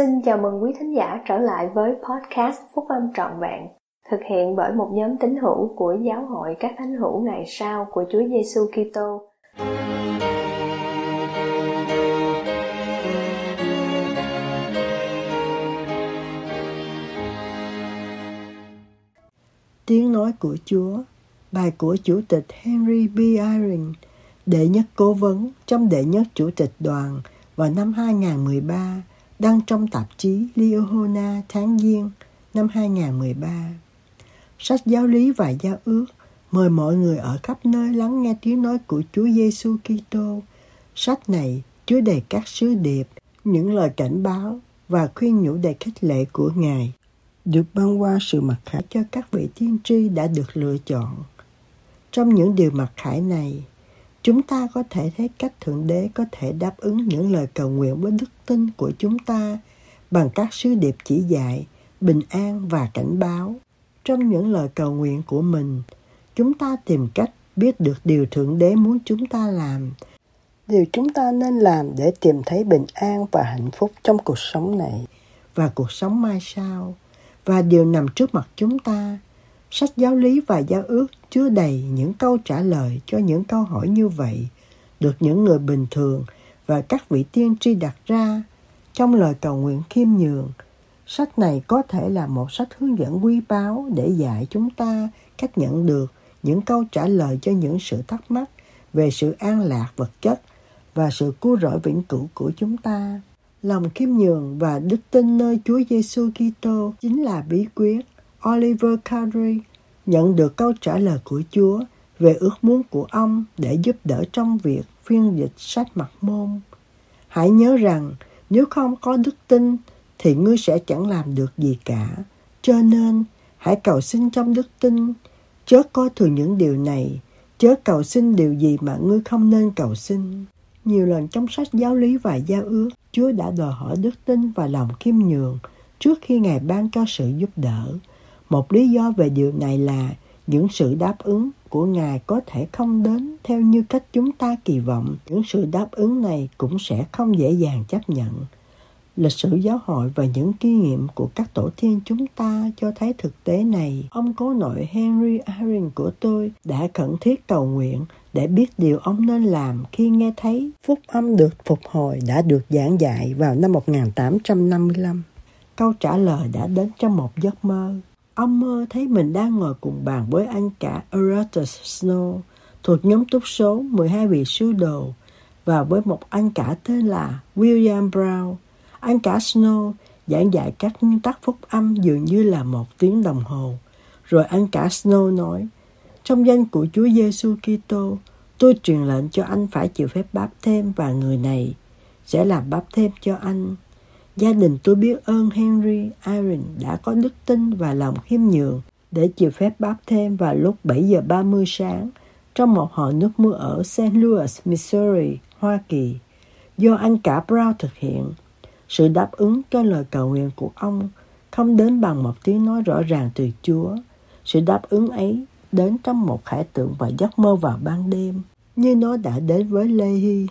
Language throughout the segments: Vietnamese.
Xin chào mừng quý thính giả trở lại với podcast Phúc Âm Trọn Vẹn, thực hiện bởi một nhóm tín hữu của Giáo hội các thánh hữu ngày sau của Chúa Giêsu Kitô. Tiếng nói của Chúa, bài của Chủ tịch Henry B. Eyring, đệ nhất cố vấn trong đệ nhất chủ tịch đoàn vào năm 2013 đăng trong tạp chí Liahona tháng Giêng năm 2013. Sách giáo lý và giao ước mời mọi người ở khắp nơi lắng nghe tiếng nói của Chúa Giêsu Kitô. Sách này chứa đầy các sứ điệp, những lời cảnh báo và khuyên nhủ đầy khích lệ của Ngài, được ban qua sự mặc khải cho các vị tiên tri đã được lựa chọn. Trong những điều mặc khải này, Chúng ta có thể thấy cách Thượng Đế có thể đáp ứng những lời cầu nguyện với đức tin của chúng ta bằng các sứ điệp chỉ dạy, bình an và cảnh báo. Trong những lời cầu nguyện của mình, chúng ta tìm cách biết được điều Thượng Đế muốn chúng ta làm, điều chúng ta nên làm để tìm thấy bình an và hạnh phúc trong cuộc sống này. Và cuộc sống mai sau, và điều nằm trước mặt chúng ta Sách giáo lý và giáo ước chứa đầy những câu trả lời cho những câu hỏi như vậy, được những người bình thường và các vị tiên tri đặt ra trong lời cầu nguyện khiêm nhường. Sách này có thể là một sách hướng dẫn quý báu để dạy chúng ta cách nhận được những câu trả lời cho những sự thắc mắc về sự an lạc vật chất và sự cứu rỗi vĩnh cửu của chúng ta. Lòng khiêm nhường và đức tin nơi Chúa Giêsu Kitô chính là bí quyết Oliver Cowdery nhận được câu trả lời của Chúa về ước muốn của ông để giúp đỡ trong việc phiên dịch sách mặt môn. Hãy nhớ rằng nếu không có đức tin thì ngươi sẽ chẳng làm được gì cả. Cho nên hãy cầu xin trong đức tin, chớ coi thường những điều này, chớ cầu xin điều gì mà ngươi không nên cầu xin. Nhiều lần trong sách giáo lý và giao ước, Chúa đã đòi hỏi đức tin và lòng khiêm nhường trước khi Ngài ban cho sự giúp đỡ. Một lý do về điều này là những sự đáp ứng của Ngài có thể không đến theo như cách chúng ta kỳ vọng. Những sự đáp ứng này cũng sẽ không dễ dàng chấp nhận. Lịch sử giáo hội và những kinh nghiệm của các tổ tiên chúng ta cho thấy thực tế này. Ông cố nội Henry Aaron của tôi đã khẩn thiết cầu nguyện để biết điều ông nên làm khi nghe thấy phúc âm được phục hồi đã được giảng dạy vào năm 1855. Câu trả lời đã đến trong một giấc mơ. Ông mơ thấy mình đang ngồi cùng bàn với anh cả Erastus Snow thuộc nhóm túc số 12 vị sứ đồ và với một anh cả tên là William Brown. Anh cả Snow giảng dạy các nguyên tắc phúc âm dường như là một tiếng đồng hồ. Rồi anh cả Snow nói, trong danh của Chúa Giêsu Kitô, tôi truyền lệnh cho anh phải chịu phép báp thêm và người này sẽ làm báp thêm cho anh. Gia đình tôi biết ơn Henry Iron đã có đức tin và lòng khiêm nhường để chịu phép báp thêm vào lúc 7 giờ 30 sáng trong một hồ nước mưa ở St. Louis, Missouri, Hoa Kỳ, do anh cả Brown thực hiện. Sự đáp ứng cho lời cầu nguyện của ông không đến bằng một tiếng nói rõ ràng từ Chúa. Sự đáp ứng ấy đến trong một khải tượng và giấc mơ vào ban đêm, như nó đã đến với Lê Hy.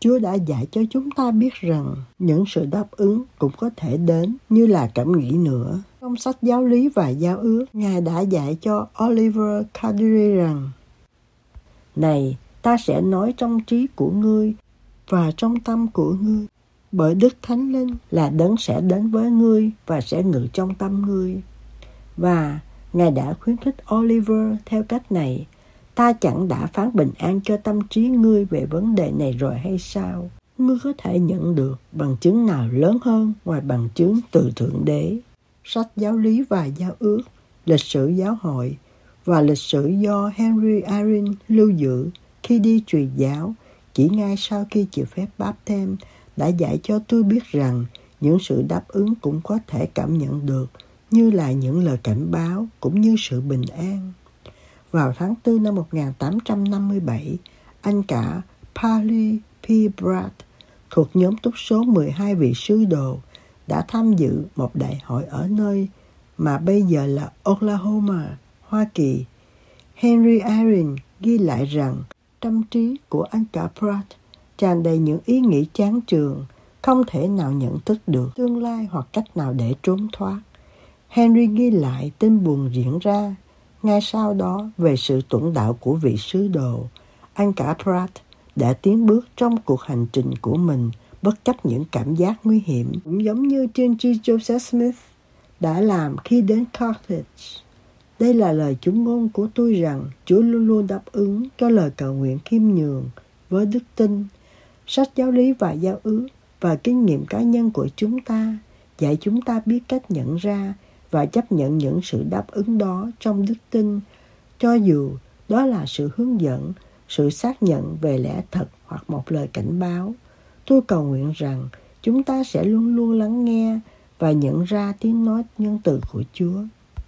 Chúa đã dạy cho chúng ta biết rằng những sự đáp ứng cũng có thể đến như là cảm nghĩ nữa. Trong sách giáo lý và giao ước, Ngài đã dạy cho Oliver Cowdery rằng Này, ta sẽ nói trong trí của ngươi và trong tâm của ngươi, bởi Đức Thánh Linh là đấng sẽ đến với ngươi và sẽ ngự trong tâm ngươi. Và Ngài đã khuyến khích Oliver theo cách này Ta chẳng đã phán bình an cho tâm trí ngươi về vấn đề này rồi hay sao? Ngươi có thể nhận được bằng chứng nào lớn hơn ngoài bằng chứng từ Thượng Đế? Sách giáo lý và giao ước, lịch sử giáo hội và lịch sử do Henry Arin lưu giữ khi đi truyền giáo chỉ ngay sau khi chịu phép báp thêm đã dạy cho tôi biết rằng những sự đáp ứng cũng có thể cảm nhận được như là những lời cảnh báo cũng như sự bình an. Vào tháng 4 năm 1857, anh cả Pali P. Brad thuộc nhóm túc số 12 vị sứ đồ đã tham dự một đại hội ở nơi mà bây giờ là Oklahoma, Hoa Kỳ. Henry Aaron ghi lại rằng tâm trí của anh cả Pratt tràn đầy những ý nghĩ chán trường, không thể nào nhận thức được tương lai hoặc cách nào để trốn thoát. Henry ghi lại tin buồn diễn ra ngay sau đó về sự tuẫn đạo của vị sứ đồ. Anh cả Pratt đã tiến bước trong cuộc hành trình của mình bất chấp những cảm giác nguy hiểm, cũng giống như tiên tri Joseph Smith đã làm khi đến Carthage. Đây là lời chúng ngôn của tôi rằng Chúa luôn luôn đáp ứng cho lời cầu nguyện khiêm nhường với đức tin. Sách giáo lý và giao ước và kinh nghiệm cá nhân của chúng ta dạy chúng ta biết cách nhận ra và chấp nhận những sự đáp ứng đó trong đức tin, cho dù đó là sự hướng dẫn, sự xác nhận về lẽ thật hoặc một lời cảnh báo. Tôi cầu nguyện rằng chúng ta sẽ luôn luôn lắng nghe và nhận ra tiếng nói nhân từ của Chúa.